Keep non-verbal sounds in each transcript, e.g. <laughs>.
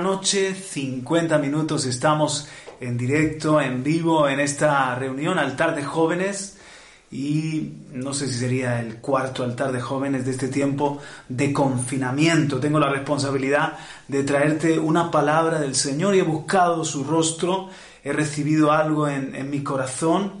noche, 50 minutos estamos en directo, en vivo, en esta reunión, altar de jóvenes, y no sé si sería el cuarto altar de jóvenes de este tiempo de confinamiento. Tengo la responsabilidad de traerte una palabra del Señor y he buscado su rostro, he recibido algo en, en mi corazón,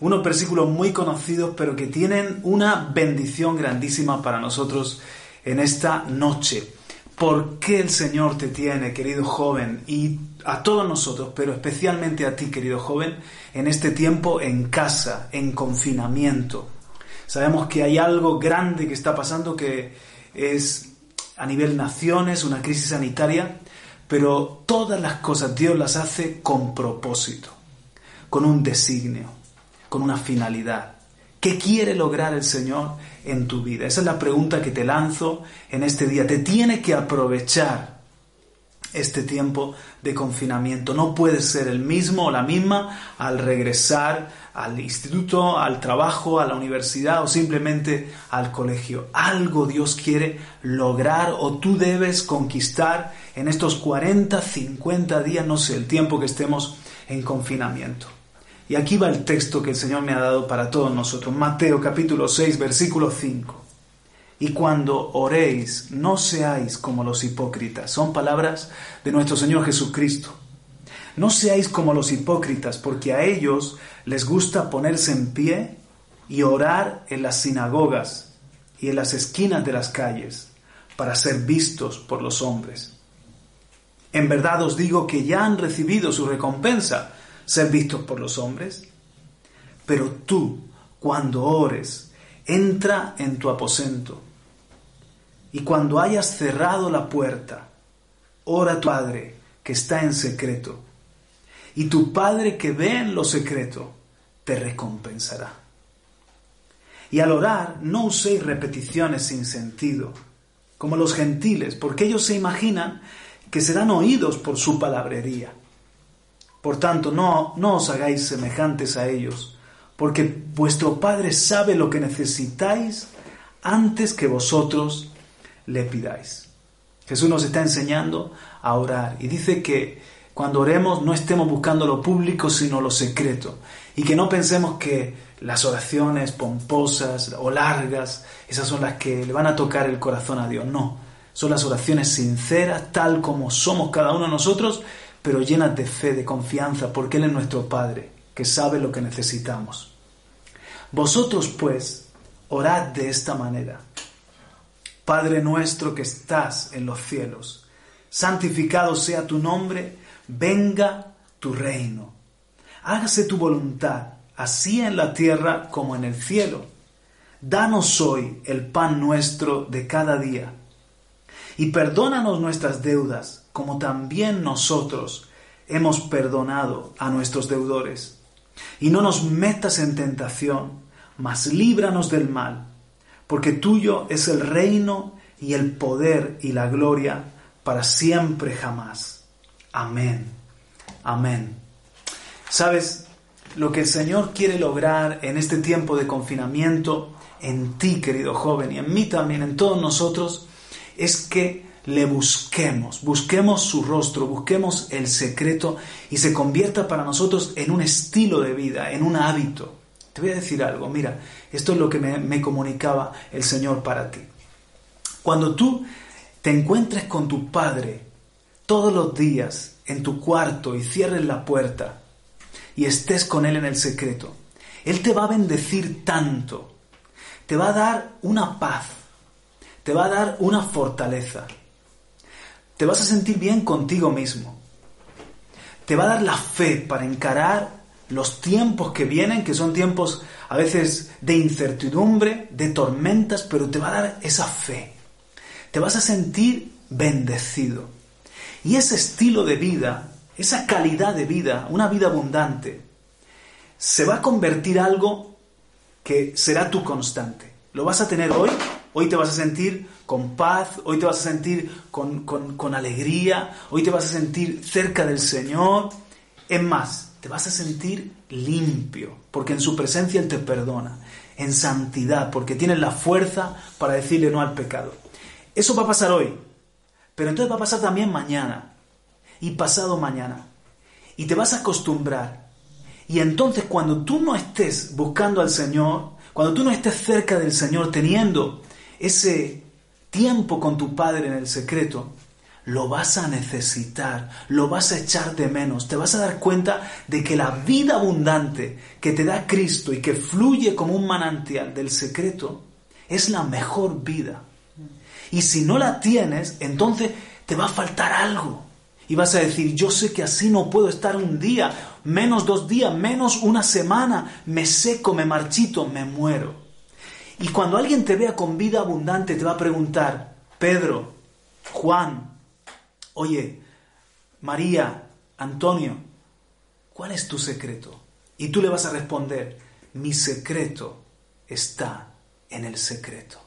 unos versículos muy conocidos, pero que tienen una bendición grandísima para nosotros en esta noche por qué el Señor te tiene, querido joven, y a todos nosotros, pero especialmente a ti, querido joven, en este tiempo en casa, en confinamiento. Sabemos que hay algo grande que está pasando que es a nivel naciones, una crisis sanitaria, pero todas las cosas Dios las hace con propósito, con un designio, con una finalidad. ¿Qué quiere lograr el Señor en tu vida? Esa es la pregunta que te lanzo en este día. Te tiene que aprovechar este tiempo de confinamiento. No puedes ser el mismo o la misma al regresar al instituto, al trabajo, a la universidad o simplemente al colegio. Algo Dios quiere lograr o tú debes conquistar en estos 40, 50 días, no sé, el tiempo que estemos en confinamiento. Y aquí va el texto que el Señor me ha dado para todos nosotros. Mateo capítulo 6, versículo 5. Y cuando oréis, no seáis como los hipócritas. Son palabras de nuestro Señor Jesucristo. No seáis como los hipócritas, porque a ellos les gusta ponerse en pie y orar en las sinagogas y en las esquinas de las calles para ser vistos por los hombres. En verdad os digo que ya han recibido su recompensa ser vistos por los hombres. Pero tú, cuando ores, entra en tu aposento y cuando hayas cerrado la puerta, ora a tu Padre que está en secreto, y tu Padre que ve en lo secreto te recompensará. Y al orar no uséis repeticiones sin sentido, como los gentiles, porque ellos se imaginan que serán oídos por su palabrería. Por tanto, no, no os hagáis semejantes a ellos, porque vuestro Padre sabe lo que necesitáis antes que vosotros le pidáis. Jesús nos está enseñando a orar y dice que cuando oremos no estemos buscando lo público, sino lo secreto. Y que no pensemos que las oraciones pomposas o largas, esas son las que le van a tocar el corazón a Dios. No, son las oraciones sinceras, tal como somos cada uno de nosotros, pero llenas de fe, de confianza, porque Él es nuestro Padre, que sabe lo que necesitamos. Vosotros, pues, orad de esta manera. Padre nuestro que estás en los cielos, santificado sea tu nombre, venga tu reino. Hágase tu voluntad, así en la tierra como en el cielo. Danos hoy el pan nuestro de cada día. Y perdónanos nuestras deudas como también nosotros hemos perdonado a nuestros deudores. Y no nos metas en tentación, mas líbranos del mal, porque tuyo es el reino y el poder y la gloria para siempre jamás. Amén. Amén. ¿Sabes? Lo que el Señor quiere lograr en este tiempo de confinamiento, en ti, querido joven, y en mí también, en todos nosotros, es que le busquemos, busquemos su rostro, busquemos el secreto y se convierta para nosotros en un estilo de vida, en un hábito. Te voy a decir algo, mira, esto es lo que me, comunicaba el Señor para ti. Cuando tú te encuentres con tu Padre todos los días en tu cuarto y cierres la puerta y estés con Él en el secreto, Él te va a bendecir tanto, te va a dar una paz, te va a dar una fortaleza te vas a sentir bien contigo mismo. Te va a dar la fe para encarar los tiempos que vienen, que son tiempos a veces de incertidumbre, de tormentas, pero te va a dar esa fe. Te vas a sentir bendecido. Y ese estilo de vida, esa calidad de vida, una vida abundante, se va a convertir algo que será tu constante. Lo vas a tener hoy, hoy te vas a sentir con paz, hoy te vas a sentir con, alegría, hoy te vas a sentir cerca del Señor. Es más, te vas a sentir limpio, porque en su presencia Él te perdona, en santidad, porque tienes la fuerza para decirle no al pecado. Eso va a pasar hoy, pero entonces va a pasar también mañana, y pasado mañana. Y te vas a acostumbrar. Y entonces cuando tú no estés buscando al Señor, cuando tú no estés cerca del Señor teniendo ese tiempo con tu Padre en el secreto, lo vas a necesitar, lo vas a echar de menos, te vas a dar cuenta de que la vida abundante que te da Cristo y que fluye como un manantial del secreto es la mejor vida. Y si no la tienes, entonces te va a faltar algo. Y vas a decir, yo sé que así no puedo estar un día, menos dos días, menos una semana, me seco, me marchito, me muero. Y cuando alguien te vea con vida abundante, te va a preguntar, Pedro, Juan, oye, María, Antonio, ¿cuál es tu secreto? Y tú le vas a responder, mi secreto está en el secreto.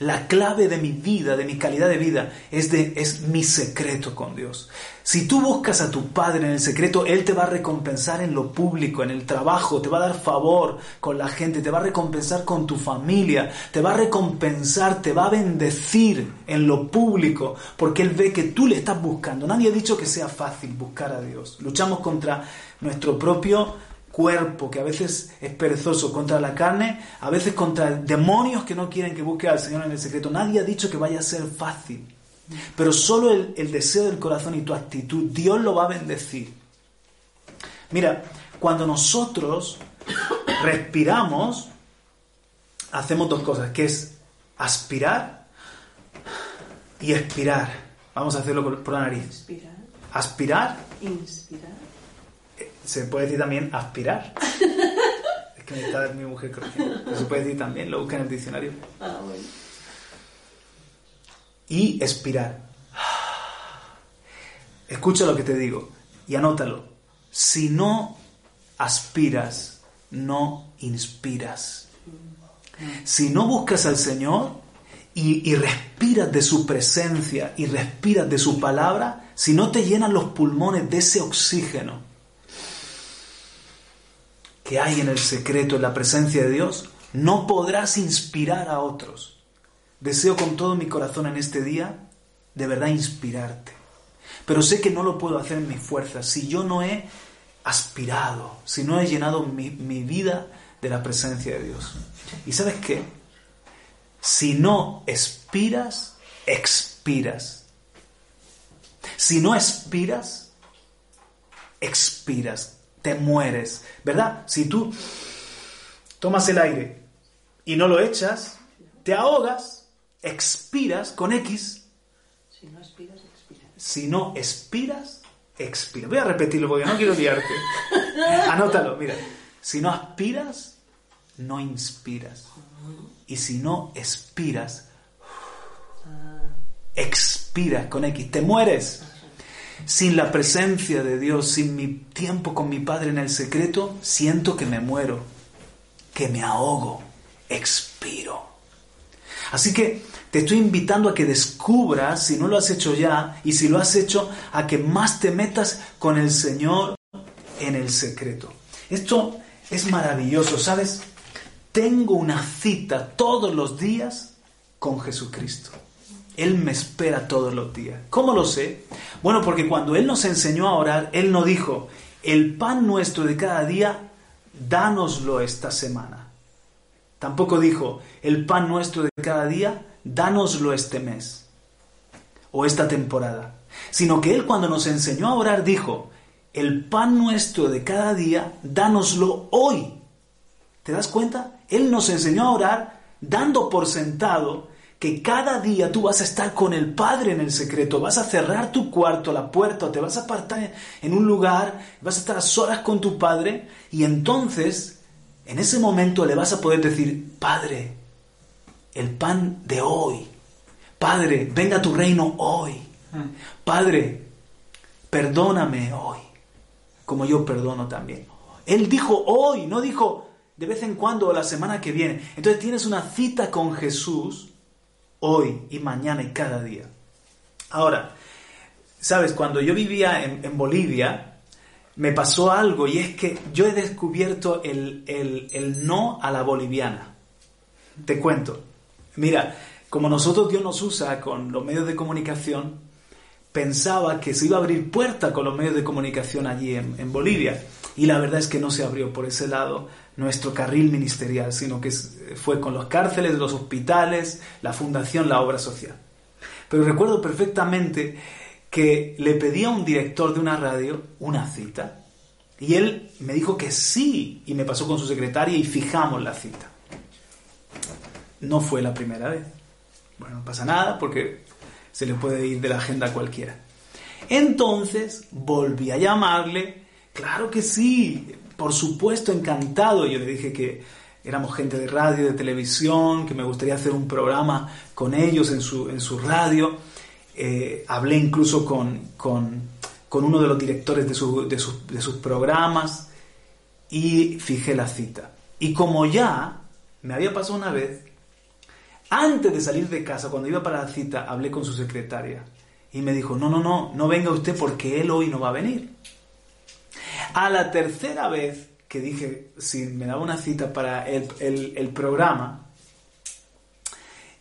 La clave de mi vida, de mi calidad de vida, es, de, es mi secreto con Dios. Si tú buscas a tu Padre en el secreto, Él te va a recompensar en lo público, en el trabajo, te va a dar favor con la gente, te va a recompensar con tu familia, te va a recompensar, te va a bendecir en lo público, porque Él ve que tú le estás buscando. Nadie ha dicho que sea fácil buscar a Dios. Luchamos contra nuestro propio cuerpo que a veces es perezoso contra la carne, a veces contra demonios que no quieren que busque al Señor en el secreto. Nadie ha dicho que vaya a ser fácil, pero solo el, el deseo del corazón y tu actitud, Dios lo va a bendecir. Mira, cuando nosotros <coughs> respiramos, hacemos dos cosas, que es aspirar y expirar. Vamos a hacerlo por la nariz. Aspirar. Aspirar. Inspirar. Se puede decir también aspirar. <laughs> es que me está mi mujer corrigiendo. Se puede decir también, lo busca en el diccionario. Ah, bueno. Y expirar. Escucha lo que te digo y anótalo. Si no aspiras, no inspiras. Si no buscas al Señor y, y respiras de su presencia y respiras de su palabra, si no te llenan los pulmones de ese oxígeno que hay en el secreto, en la presencia de Dios, no podrás inspirar a otros. Deseo con todo mi corazón en este día de verdad inspirarte. Pero sé que no lo puedo hacer en mis fuerzas si yo no he aspirado, si no he llenado mi, mi vida de la presencia de Dios. ¿Y sabes qué? Si no expiras, expiras. Si no expiras, expiras, te mueres, ¿verdad? Si tú tomas el aire y no lo echas, te ahogas, expiras con X. Si no aspiras, expiras. Si no expiras, expiras. Voy a repetirlo porque no quiero liarte. <laughs> Anótalo, mira. Si no aspiras, no inspiras. Y si no expiras, expiras con X, te mueres. Sin la presencia de Dios, sin mi tiempo con mi Padre en el secreto, siento que me muero, que me ahogo, expiro. Así que te estoy invitando a que descubras, si no lo has hecho ya, y si lo has hecho, a que más te metas con el Señor en el secreto. Esto es maravilloso, ¿sabes? Tengo una cita todos los días con Jesucristo. Él me espera todos los días. ¿Cómo lo sé? Bueno, porque cuando Él nos enseñó a orar, Él no dijo, el pan nuestro de cada día, dánoslo esta semana. Tampoco dijo, el pan nuestro de cada día, dánoslo este mes o esta temporada. Sino que Él cuando nos enseñó a orar dijo, el pan nuestro de cada día, dánoslo hoy. ¿Te das cuenta? Él nos enseñó a orar dando por sentado que cada día tú vas a estar con el Padre en el secreto, vas a cerrar tu cuarto, la puerta, te vas a apartar en un lugar, vas a estar a solas con tu Padre y entonces en ese momento le vas a poder decir, Padre, el pan de hoy, Padre, venga tu reino hoy, Padre, perdóname hoy, como yo perdono también. Él dijo hoy, no dijo de vez en cuando o la semana que viene. Entonces tienes una cita con Jesús hoy y mañana y cada día. Ahora, sabes, cuando yo vivía en, Bolivia, me pasó algo y es que yo he descubierto el, el, el, no a la boliviana. Te cuento. Mira, como nosotros Dios nos usa con los medios de comunicación, pensaba que se iba a abrir puerta con los medios de comunicación allí en, en Bolivia. Y la verdad es que no se abrió por ese lado nuestro carril ministerial, sino que fue con los cárceles, los hospitales, la fundación, la obra social. Pero recuerdo perfectamente que le pedí a un director de una radio una cita y él me dijo que sí y me pasó con su secretaria y fijamos la cita. No fue la primera vez. Bueno, no pasa nada porque se le puede ir de la agenda a cualquiera. Entonces volví a llamarle, claro que sí, por supuesto encantado. Yo le dije que éramos gente de radio, de televisión, que me gustaría hacer un programa con ellos en su, en su radio. Eh, hablé incluso con, con, con, uno de los directores de, su, de, de sus programas y fijé la cita. Y como ya me había pasado una vez, antes de salir de casa, cuando iba para la cita, hablé con su secretaria y me dijo, no, no, no, no venga usted porque él hoy no va a venir. A la tercera vez que dije, si me daba una cita para el, el programa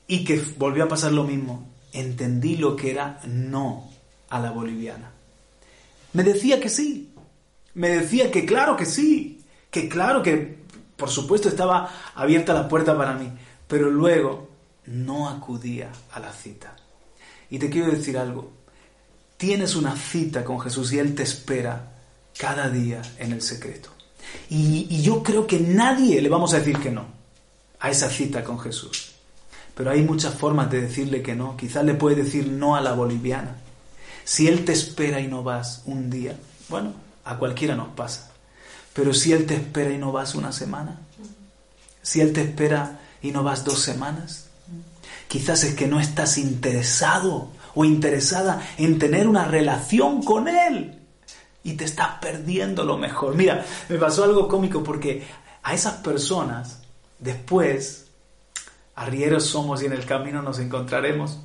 y que volvió a pasar lo mismo, entendí lo que era no a la boliviana. Me decía que sí, me decía que claro que sí, que claro que por supuesto estaba abierta la puerta para mí, pero luego no acudía a la cita. Y te quiero decir algo, tienes una cita con Jesús y Él te espera cada día en el secreto. Y, yo creo que nadie le vamos a decir que no a esa cita con Jesús. Pero hay muchas formas de decirle que no. Quizás le puede decir no a la boliviana. Si Él te espera y no vas un día, bueno, a cualquiera nos pasa. Pero si Él te espera y no vas una semana, si Él te espera y no vas dos semanas, quizás es que no estás interesado o interesada en tener una relación con Él y te estás perdiendo lo mejor. Mira, me pasó algo cómico porque a esas personas después, arrieros somos y en el camino nos encontraremos,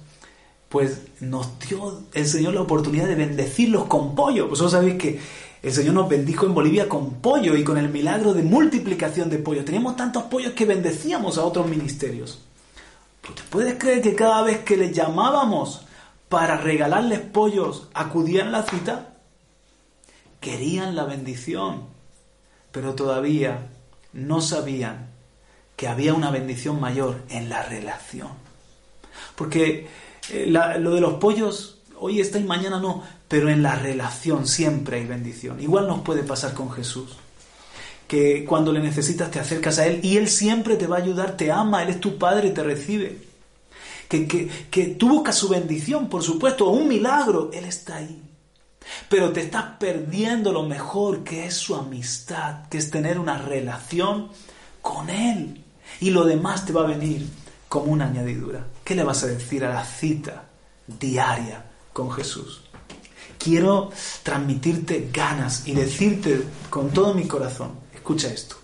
pues nos dio el Señor la oportunidad de bendecirlos con pollo. Vosotros sabéis que el Señor nos bendijo en Bolivia con pollo y con el milagro de multiplicación de pollo. Teníamos tantos pollos que bendecíamos a otros ministerios. ¿Te puedes creer que cada vez que les llamábamos para regalarles pollos acudían a la cita? Querían la bendición, pero todavía no sabían que había una bendición mayor en la relación. Porque eh, lo de los pollos, hoy está y mañana no, pero en la relación siempre hay bendición. Igual nos puede pasar con Jesús. Que cuando le necesitas te acercas a Él y Él siempre te va a ayudar, te ama, Él es tu Padre y te recibe. Que, que, que tú buscas su bendición, por supuesto, un milagro, Él está ahí. Pero te estás perdiendo lo mejor que es su amistad, que es tener una relación con Él. Y lo demás te va a venir como una añadidura. ¿Qué le vas a decir a la cita diaria con Jesús? Quiero transmitirte ganas y decirte con todo mi corazón, escucha esto.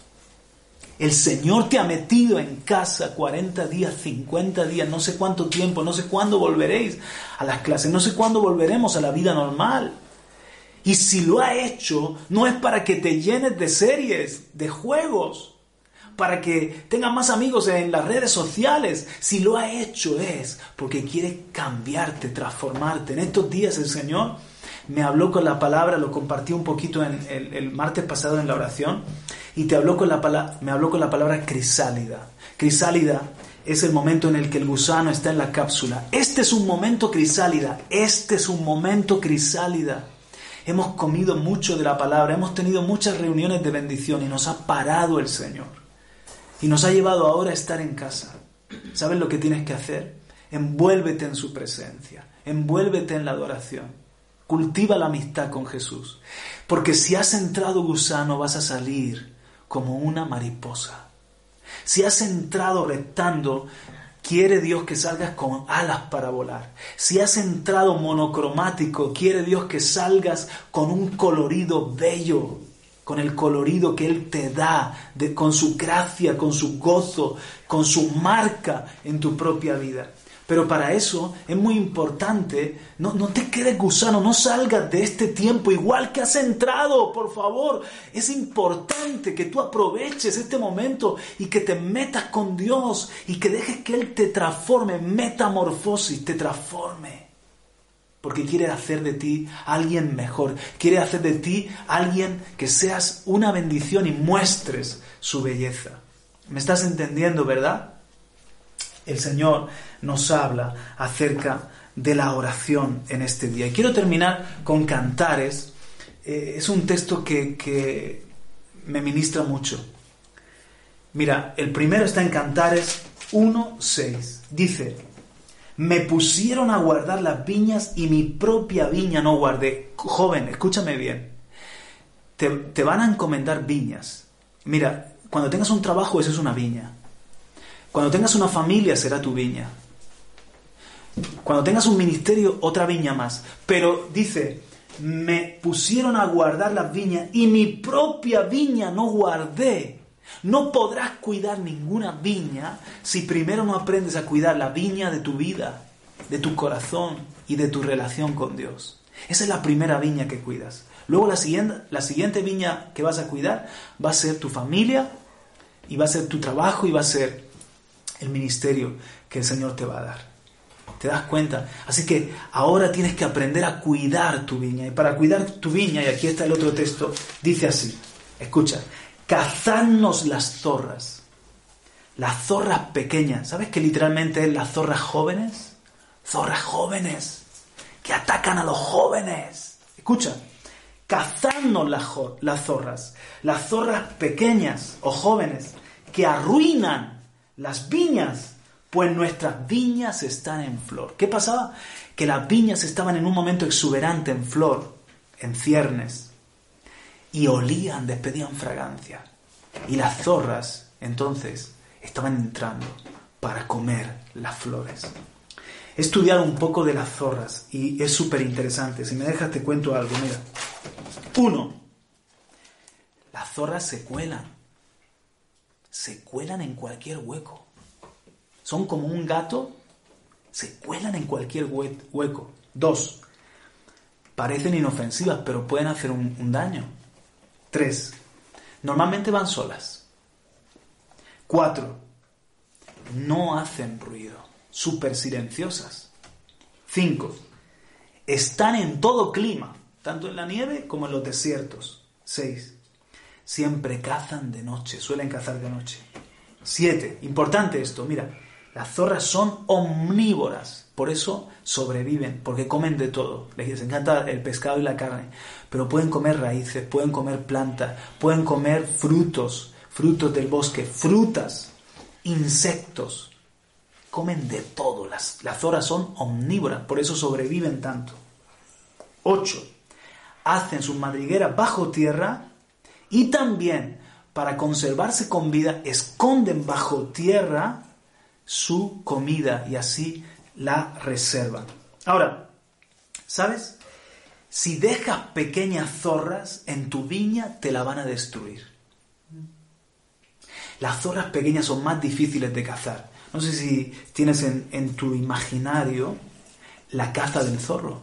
El Señor te ha metido en casa 40 días, 50 días, no sé cuánto tiempo, no sé cuándo volveréis a las clases, no sé cuándo volveremos a la vida normal. Y si lo ha hecho, no es para que te llenes de series, de juegos, para que tengas más amigos en las redes sociales. Si lo ha hecho es porque quiere cambiarte, transformarte. En estos días el Señor me habló con la palabra, lo compartí un poquito en el, martes pasado en la oración, y te habló con la, me habló con la palabra crisálida. Crisálida es el momento en el que el gusano está en la cápsula. Este es un momento crisálida, este es un momento crisálida hemos comido mucho de la palabra, hemos tenido muchas reuniones de bendición y nos ha parado el Señor. Y nos ha llevado ahora a estar en casa. ¿Sabes lo que tienes que hacer? Envuélvete en su presencia, envuélvete en la adoración. Cultiva la amistad con Jesús. Porque si has entrado gusano vas a salir como una mariposa. Si has entrado reptando, quiere Dios que salgas con alas para volar. Si has entrado monocromático, quiere Dios que salgas con un colorido bello, con el colorido que Él te da, con su gracia, con su gozo, con su marca en tu propia vida. Pero para eso es muy importante, no, te quedes gusano, no salgas de este tiempo igual que has entrado, por favor. Es importante que tú aproveches este momento y que te metas con Dios y que dejes que Él te transforme, metamorfosis, te transforme. porque quiere hacer de ti alguien mejor, quiere hacer de ti alguien que seas una bendición y muestres su belleza. ¿Me estás entendiendo, verdad? El Señor nos habla acerca de la oración en este día. Y quiero terminar con Cantares. Eh, es un texto que, me ministra mucho. Mira, el primero está en Cantares 1.6. Dice, me pusieron a guardar las viñas y mi propia viña no guardé. Joven, escúchame bien. Te, te van a encomendar viñas. Mira, cuando tengas un trabajo, eso es una viña. Cuando tengas una familia, será tu viña. Cuando tengas un ministerio, otra viña más. Pero dice, me pusieron a guardar las viñas y mi propia viña no guardé. No podrás cuidar ninguna viña si primero no aprendes a cuidar la viña de tu vida, de tu corazón y de tu relación con Dios. Esa es la primera viña que cuidas. Luego la siguiente, la siguiente viña que vas a cuidar va a ser tu familia y va a ser tu trabajo y va a ser el ministerio que el Señor te va a dar. ¿Te das cuenta? Así que ahora tienes que aprender a cuidar tu viña. Y para cuidar tu viña, y aquí está el otro texto, dice así, escucha, cazadnos las zorras, las zorras pequeñas. ¿Sabes que literalmente es las zorras jóvenes? Zorras jóvenes, que atacan a los jóvenes. Escucha, cazadnos las, las zorras, las zorras pequeñas o jóvenes, que arruinan las viñas pues nuestras viñas están en flor. ¿Qué pasaba? Que las viñas estaban en un momento exuberante en flor, en ciernes, y olían, despedían fragancia. Y las zorras, entonces, estaban entrando para comer las flores. He estudiado un poco de las zorras y es súper interesante. Si me dejas te cuento algo, mira. Uno, las zorras se cuelan. Se cuelan en cualquier hueco son como un gato, se cuelan en cualquier hueco. Dos, parecen inofensivas, pero pueden hacer un, daño. Tres, normalmente van solas. Cuatro, no hacen ruido, súper silenciosas. Cinco, están en todo clima, tanto en la nieve como en los desiertos. Seis, siempre cazan de noche, suelen cazar de noche. Siete, importante esto, mira, las zorras son omnívoras, por eso sobreviven, porque comen de todo. Les encanta el pescado y la carne, pero pueden comer raíces, pueden comer plantas, pueden comer frutos, frutos del bosque, frutas, insectos. Comen de todo. Las, las zorras son omnívoras, por eso sobreviven tanto. 8. Hacen sus madrigueras bajo tierra y también para conservarse con vida esconden bajo tierra su comida y así la reservan. Ahora, ¿sabes? Si dejas pequeñas zorras en tu viña, te la van a destruir. Las zorras pequeñas son más difíciles de cazar. No sé si tienes en, tu imaginario la caza del zorro,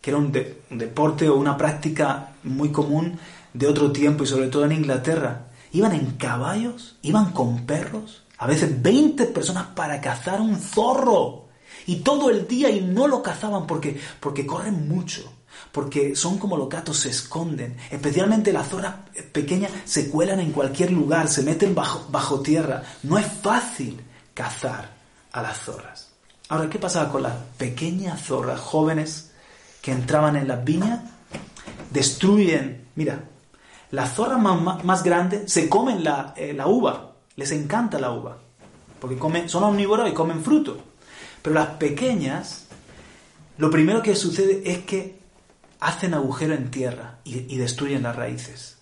que era un, deporte o una práctica muy común de otro tiempo y sobre todo en Inglaterra. Iban en caballos, iban con perros a veces 20 personas para cazar un zorro. Y todo el día y no lo cazaban porque, porque corren mucho. Porque son como los gatos, se esconden. Especialmente las zorras pequeñas se cuelan en cualquier lugar, se meten bajo, bajo tierra. No es fácil cazar a las zorras. Ahora, ¿qué pasaba con las pequeñas zorras jóvenes que entraban en las viñas? Destruyen, mira, las zorras más, más, grandes se comen la, eh, la uva, les encanta la uva, porque comen, son omnívoros y comen fruto. Pero las pequeñas, lo primero que sucede es que hacen agujero en tierra y, destruyen las raíces.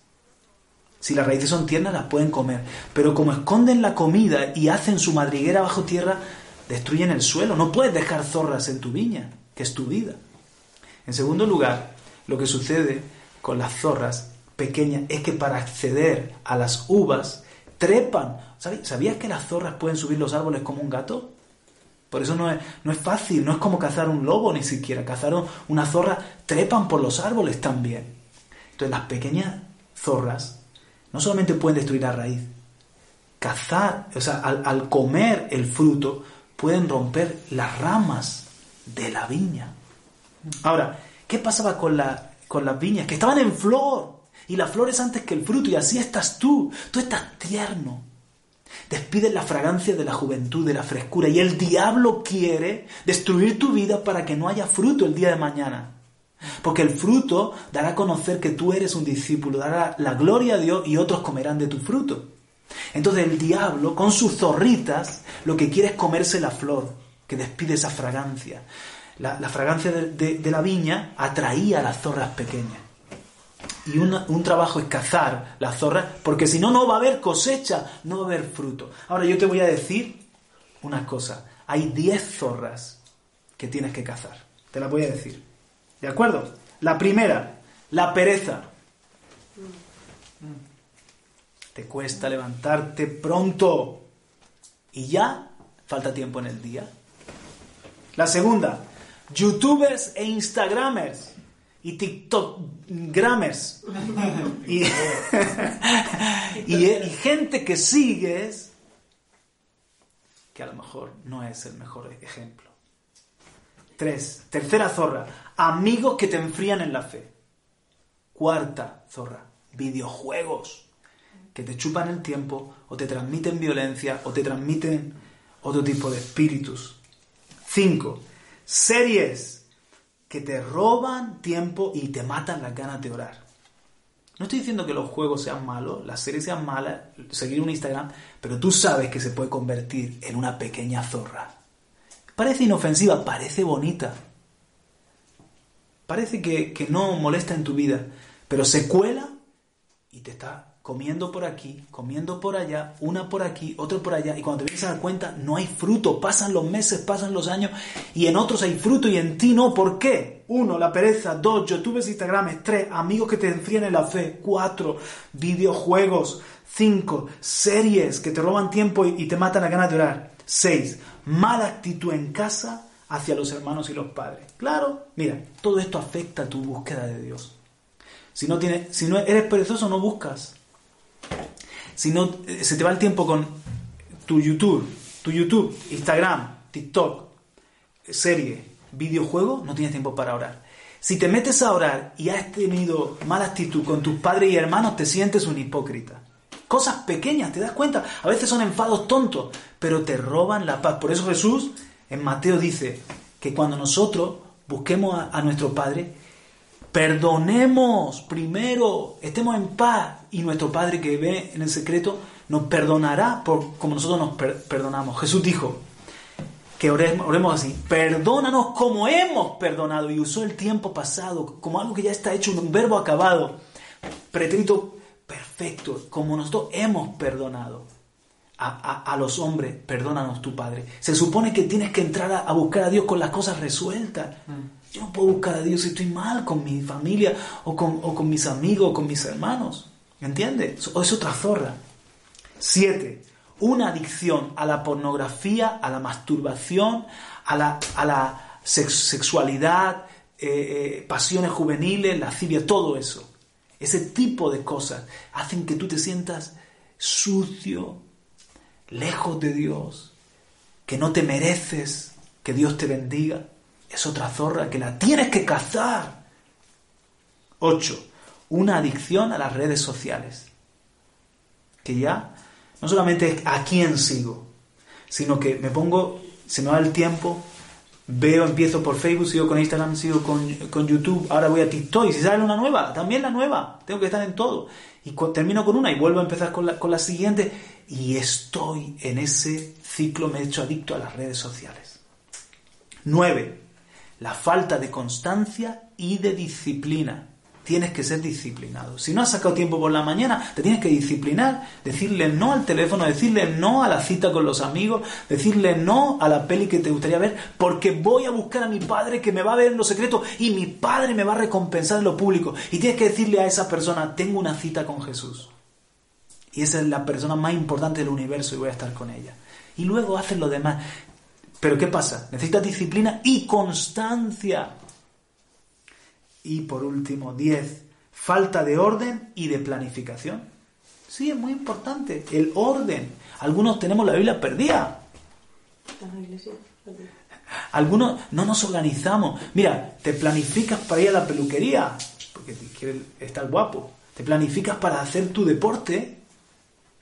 Si las raíces son tiernas, las pueden comer. Pero como esconden la comida y hacen su madriguera bajo tierra, destruyen el suelo. No puedes dejar zorras en tu viña, que es tu vida. En segundo lugar, lo que sucede con las zorras pequeñas es que para acceder a las uvas trepan. ¿Sabías que las zorras pueden subir los árboles como un gato? Por eso no es, no es fácil, no es como cazar un lobo ni siquiera. Cazar una zorra, trepan por los árboles también. Entonces las pequeñas zorras no solamente pueden destruir la raíz, cazar, o sea, al, al comer el fruto, pueden romper las ramas de la viña. Ahora, ¿qué pasaba con, la, con las viñas? Que estaban en flor. Y la flor es antes que el fruto. Y así estás tú. Tú estás tierno. Despides la fragancia de la juventud, de la frescura. Y el diablo quiere destruir tu vida para que no haya fruto el día de mañana. Porque el fruto dará a conocer que tú eres un discípulo, dará la gloria a Dios y otros comerán de tu fruto. Entonces el diablo, con sus zorritas, lo que quiere es comerse la flor, que despide esa fragancia. La, fragancia de, la viña atraía a las zorras pequeñas. Y un trabajo es cazar las zorras, porque si no, no va a haber cosecha, no va a haber fruto. Ahora yo te voy a decir una cosa. Hay 10 zorras que tienes que cazar. Te las voy a decir. ¿De acuerdo? La primera, la pereza. Te cuesta levantarte pronto y ya falta tiempo en el día. La segunda, youtubers e instagramers y tiktokgramers y, <laughs> y, y gente que sigues que a lo mejor no es el mejor ejemplo. Tres, tercera zorra, amigos que te enfrían en la fe. Cuarta zorra, videojuegos que te chupan el tiempo o te transmiten violencia o te transmiten otro tipo de espíritus. Cinco, series que te roban tiempo y te matan las ganas de orar. No estoy diciendo que los juegos sean malos, las series sean malas, seguir un Instagram, pero tú sabes que se puede convertir en una pequeña zorra. Parece inofensiva, parece bonita, parece que, no molesta en tu vida, pero se cuela y te está comiendo por aquí, comiendo por allá, una por aquí, otra por allá, y cuando te vienes a dar cuenta, no hay fruto, pasan los meses, pasan los años, y en otros hay fruto y en ti no, ¿por qué? Uno, la pereza, dos, youtubers, instagrames, tres, amigos que te enfrían en la fe, cuatro, videojuegos, cinco, series que te roban tiempo y te matan la ganas de orar, seis, mala actitud en casa, hacia los hermanos y los padres. Claro, mira, todo esto afecta a tu búsqueda de Dios. Si no, tienes, si no eres perezoso, no buscas. Si no, eh, se te va el tiempo con tu YouTube, tu YouTube, Instagram, TikTok, serie, videojuego, no tienes tiempo para orar. Si te metes a orar y has tenido mala actitud con tus padres y hermanos, te sientes un hipócrita. Cosas pequeñas, te das cuenta. A veces son enfados tontos, pero te roban la paz. Por eso Jesús en Mateo dice que cuando nosotros busquemos a, nuestro Padre, perdonemos primero, estemos en paz y nuestro Padre que ve en el secreto nos perdonará por como nosotros nos perdonamos. Jesús dijo que oremos, así, perdónanos como hemos perdonado y usó el tiempo pasado como algo que ya está hecho, un verbo acabado, pretérito perfecto, como nosotros hemos perdonado a, los hombres, perdónanos tu Padre. Se supone que tienes que entrar a, buscar a Dios con las cosas resueltas. Mm. Yo no puedo buscar a Dios si estoy mal con mi familia o con, o con mis amigos o con mis hermanos. ¿Entiendes? O es otra zorra. Siete, una adicción a la pornografía, a la masturbación, a la, a la sexualidad, eh, eh, pasiones juveniles, lascivia, todo eso. Ese tipo de cosas hacen que tú te sientas sucio, lejos de Dios, que no te mereces que Dios te bendiga, es otra zorra que la tienes que cazar. 8. Una adicción a las redes sociales. Que ya no solamente es a quién sigo, sino que me pongo, se me va el tiempo, veo, empiezo por Facebook, sigo con Instagram, sigo con, YouTube, ahora voy a TikTok y si sale una nueva, también la nueva, tengo que estar en todo. Y termino con una y vuelvo a empezar con la, con la siguiente y estoy en ese ciclo, me he hecho adicto a las redes sociales. 9. La falta de constancia y de disciplina. Tienes que ser disciplinado. Si no has sacado tiempo por la mañana, te tienes que disciplinar, decirle no al teléfono, decirle no a la cita con los amigos, decirle no a la peli que te gustaría ver, porque voy a buscar a mi padre que me va a ver en lo secreto y mi padre me va a recompensar en lo público. Y tienes que decirle a esa persona, tengo una cita con Jesús y esa es la persona más importante del universo y voy a estar con ella. Y luego haces lo demás. Pero ¿qué pasa? Necesitas disciplina y constancia. Y por último, 10. Falta de orden y de planificación. Sí, es muy importante. El orden. Algunos tenemos la Biblia perdida. Algunos no nos organizamos. Mira, te planificas para ir a la peluquería, porque quieres estar guapo. Te planificas para hacer tu deporte,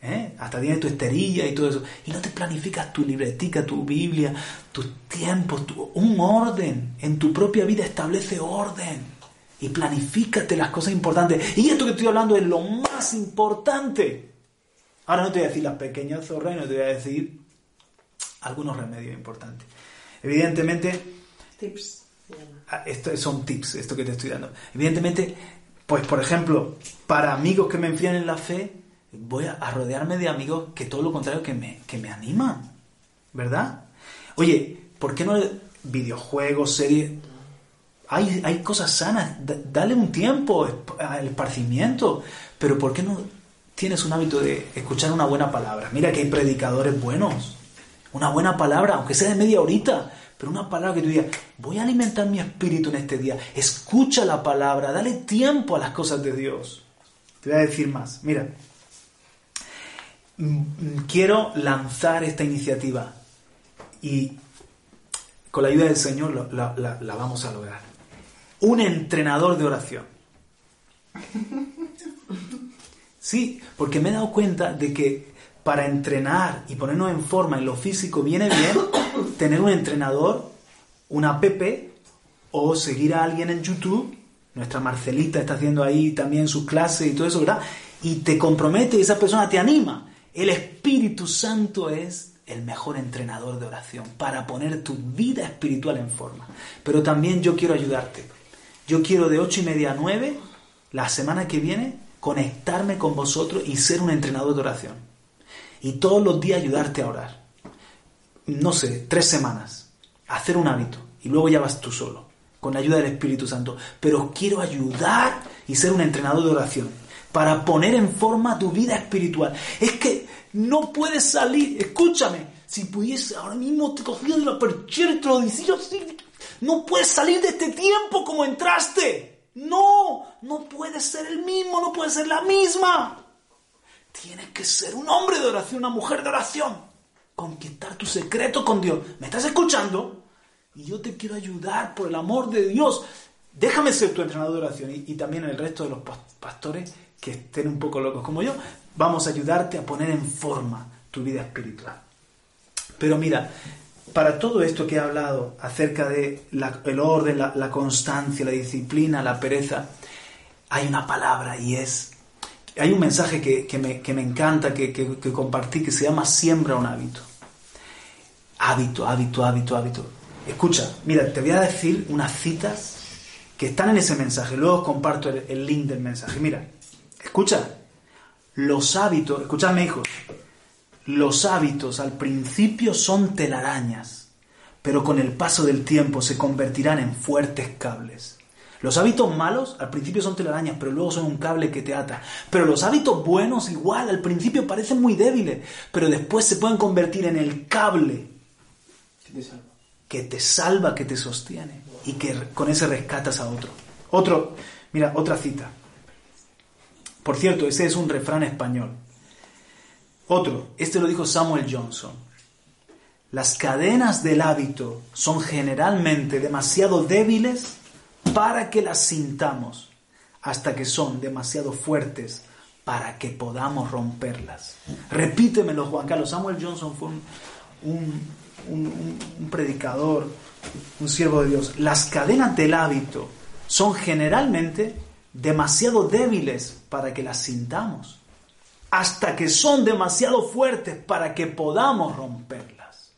¿eh? hasta tienes tu esterilla y todo eso. Y no te planificas tu libretica, tu Biblia, tus tiempos, un orden. En tu propia vida establece orden. Y planifícate las cosas importantes. Y esto que estoy hablando es lo más importante. Ahora no te voy a decir las pequeñas zorras, no te voy a decir algunos remedios importantes. Evidentemente, Tips. ah, esto son tips, esto que te estoy dando. Evidentemente, pues por ejemplo, para amigos que me enfrían en la fe, voy a, rodearme de amigos que todo lo contrario que me, que me animan, ¿verdad? Oye, ¿por qué no videojuegos, series? Hay, hay cosas sanas, da- dale un tiempo al esparcimiento, pero ¿por qué no tienes un hábito de escuchar una buena palabra? Mira que hay predicadores buenos, una buena palabra, aunque sea de media horita, pero una palabra que tú digas, voy a alimentar mi espíritu en este día, escucha la palabra, dale tiempo a las cosas de Dios. Te voy a decir más, mira, quiero lanzar esta iniciativa y con la ayuda del Señor la vamos a lograr. Un entrenador de oración. Sí, porque me he dado cuenta de que para entrenar y ponernos en forma en lo físico viene bien <coughs> tener un entrenador, una app o seguir a alguien en YouTube. Nuestra Marcelita está haciendo ahí también sus clases y todo eso, ¿verdad? Y te compromete y esa persona te anima. El Espíritu Santo es el mejor entrenador de oración para poner tu vida espiritual en forma. Pero también yo quiero ayudarte. Yo quiero de ocho y media a 9, la semana que viene, conectarme con vosotros y ser un entrenador de oración. Y todos los días ayudarte a orar. No sé, tres semanas. Hacer un hábito. Y luego ya vas tú solo. Con la ayuda del Espíritu Santo. Pero quiero ayudar y ser un entrenador de oración. Para poner en forma tu vida espiritual. Es que no puedes salir. Escúchame. Si pudiese, ahora mismo te cogía de la perchera y te lo decía así. No puedes salir de este tiempo como entraste. No, no puedes ser el mismo, no puedes ser la misma. Tienes que ser un hombre de oración, una mujer de oración. Conquistar tu secreto con Dios. ¿Me estás escuchando? Y yo te quiero ayudar por el amor de Dios. Déjame ser tu entrenador de oración y, y también el resto de los pas- pastores que estén un poco locos como yo. Vamos a ayudarte a poner en forma tu vida espiritual. Pero mira, para todo esto que he hablado acerca de la- el orden, la, constancia, la disciplina, la pereza, hay una palabra y es... Hay un mensaje que, que me, que me encanta, que, que- que compartí, que se llama Siembra un hábito. Hábito, hábito, hábito, hábito. Escucha, mira, te voy a decir unas citas que están en ese mensaje. Luego os comparto el, el link del mensaje. Mira, escucha. Los hábitos, escuchadme hijos, los hábitos al principio son telarañas, pero con el paso del tiempo se convertirán en fuertes cables. Los hábitos malos al principio son telarañas, pero luego son un cable que te ata. Pero los hábitos buenos igual, al principio parecen muy débiles, pero después se pueden convertir en el cable que te salva, que te sostiene y que con ese rescatas a otro. Otro, mira, otra cita. Por cierto, ese es un refrán español. Otro, este lo dijo Samuel Johnson. Las cadenas del hábito son generalmente demasiado débiles para que las sintamos, hasta que son demasiado fuertes para que podamos romperlas. Repítemelo, Juan Carlos. Samuel Johnson fue un, predicador, un siervo de Dios. Las cadenas del hábito son generalmente demasiado débiles para que las sintamos, hasta que son demasiado fuertes para que podamos romperlas.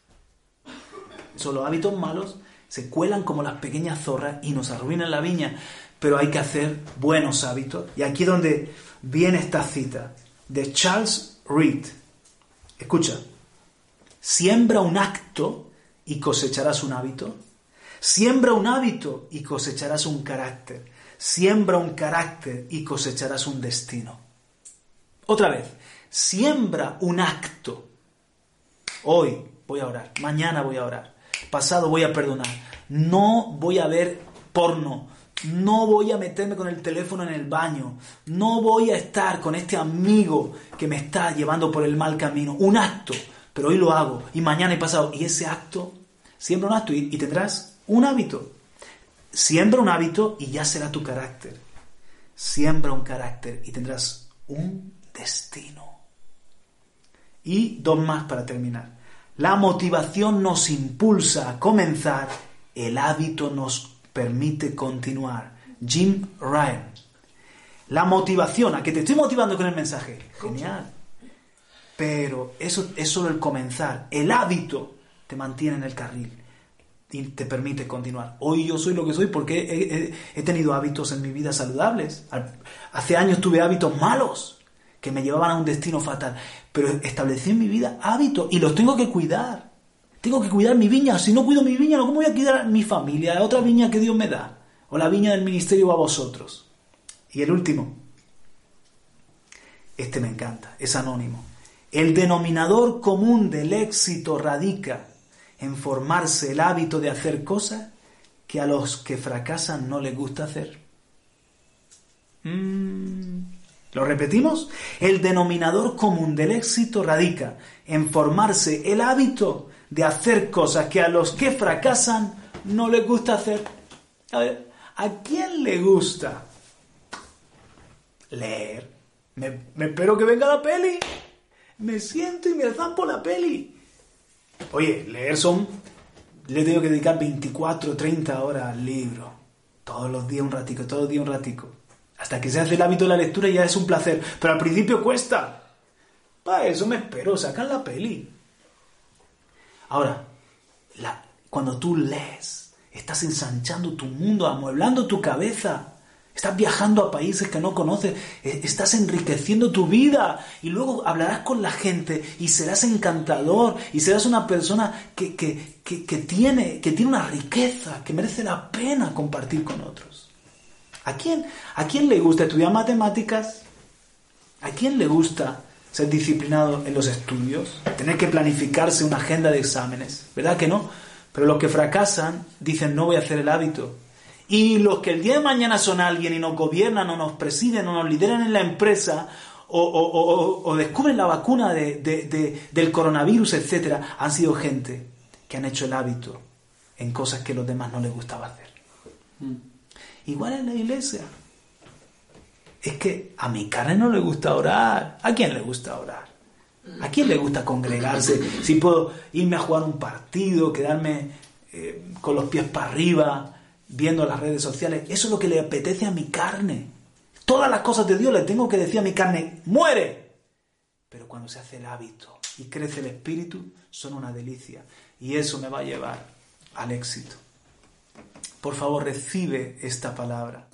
Eso, los hábitos malos se cuelan como las pequeñas zorras y nos arruinan la viña, pero hay que hacer buenos hábitos. Y aquí es donde viene esta cita de Charles Reed. Escucha, siembra un acto y cosecharás un hábito. Siembra un hábito y cosecharás un carácter. Siembra un carácter y cosecharás un destino. Otra vez, siembra un acto. Hoy voy a orar, mañana voy a orar, pasado voy a perdonar. No voy a ver porno, no voy a meterme con el teléfono en el baño, no voy a estar con este amigo que me está llevando por el mal camino. Un acto, pero hoy lo hago y mañana y pasado. Y ese acto Siembra un y, y tendrás un hábito. Siembra un hábito y ya será tu carácter. Siembra un carácter y tendrás un destino. Y dos más para terminar. La motivación nos impulsa a comenzar, el hábito nos permite continuar. Jim Ryan. La motivación, a que te estoy motivando con el mensaje. Genial. Pero eso es solo el comenzar. El hábito te mantiene en el carril y te permite continuar. Hoy yo soy lo que soy porque he, tenido hábitos en mi vida saludables. Al- Hace años tuve hábitos malos que me llevaban a un destino fatal. Pero establecí en mi vida hábitos y los tengo que cuidar. Tengo que cuidar mi viña. Si no cuido mi viña, ¿cómo voy a cuidar mi familia? Otra viña que Dios me da. O la viña del ministerio a vosotros. Y el último. Este me encanta. Es anónimo. El denominador común del éxito radica en formarse el hábito de hacer cosas que a los que fracasan no les gusta hacer. Mm, ¿Lo repetimos? El denominador común del éxito radica en formarse el hábito de hacer cosas que a los que fracasan no les gusta hacer. A ver, ¿a quién le gusta leer? Me, espero que venga la peli. Me siento y me zampo la peli. Oye, leer son... Le tengo que dedicar 24, 30 horas al libro. Todos los días un ratico, todos los días un ratico. Hasta que se hace el hábito de la lectura ya es un placer. Pero al principio cuesta. Para eso me espero, sacan la peli. Ahora, cuando tú lees, estás ensanchando tu mundo, amueblando tu cabeza. Estás viajando a países que no conoces, eh, estás enriqueciendo tu vida y luego hablarás con la gente y serás encantador y serás una persona que, que- que- tiene, que tiene una riqueza que merece la pena compartir con otros. ¿A quién, ¿A quién le gusta estudiar matemáticas? ¿A quién le gusta ser disciplinado en los estudios? Tener que planificarse una agenda de exámenes. ¿Verdad que no? Pero los que fracasan dicen no voy a hacer el hábito. Y los que el día de mañana son alguien y nos gobiernan o nos presiden o nos lideran en la empresa o, o- o- o descubren la vacuna de- de- de- del coronavirus, etcétera, han sido gente que han hecho el hábito en cosas que los demás no les gustaba hacer. Igual en la iglesia. Es que a mi carne no le gusta orar. ¿A quién le gusta orar? ¿A quién le gusta congregarse? Si puedo irme a jugar un partido, quedarme eh, con los pies para arriba, viendo las redes sociales. Eso es lo que le apetece a mi carne. Todas las cosas de Dios le tengo que decir a mi carne, muere. Pero cuando se hace el hábito y crece el espíritu, son una delicia. Y eso me va a llevar al éxito. Por favor, recibe esta palabra.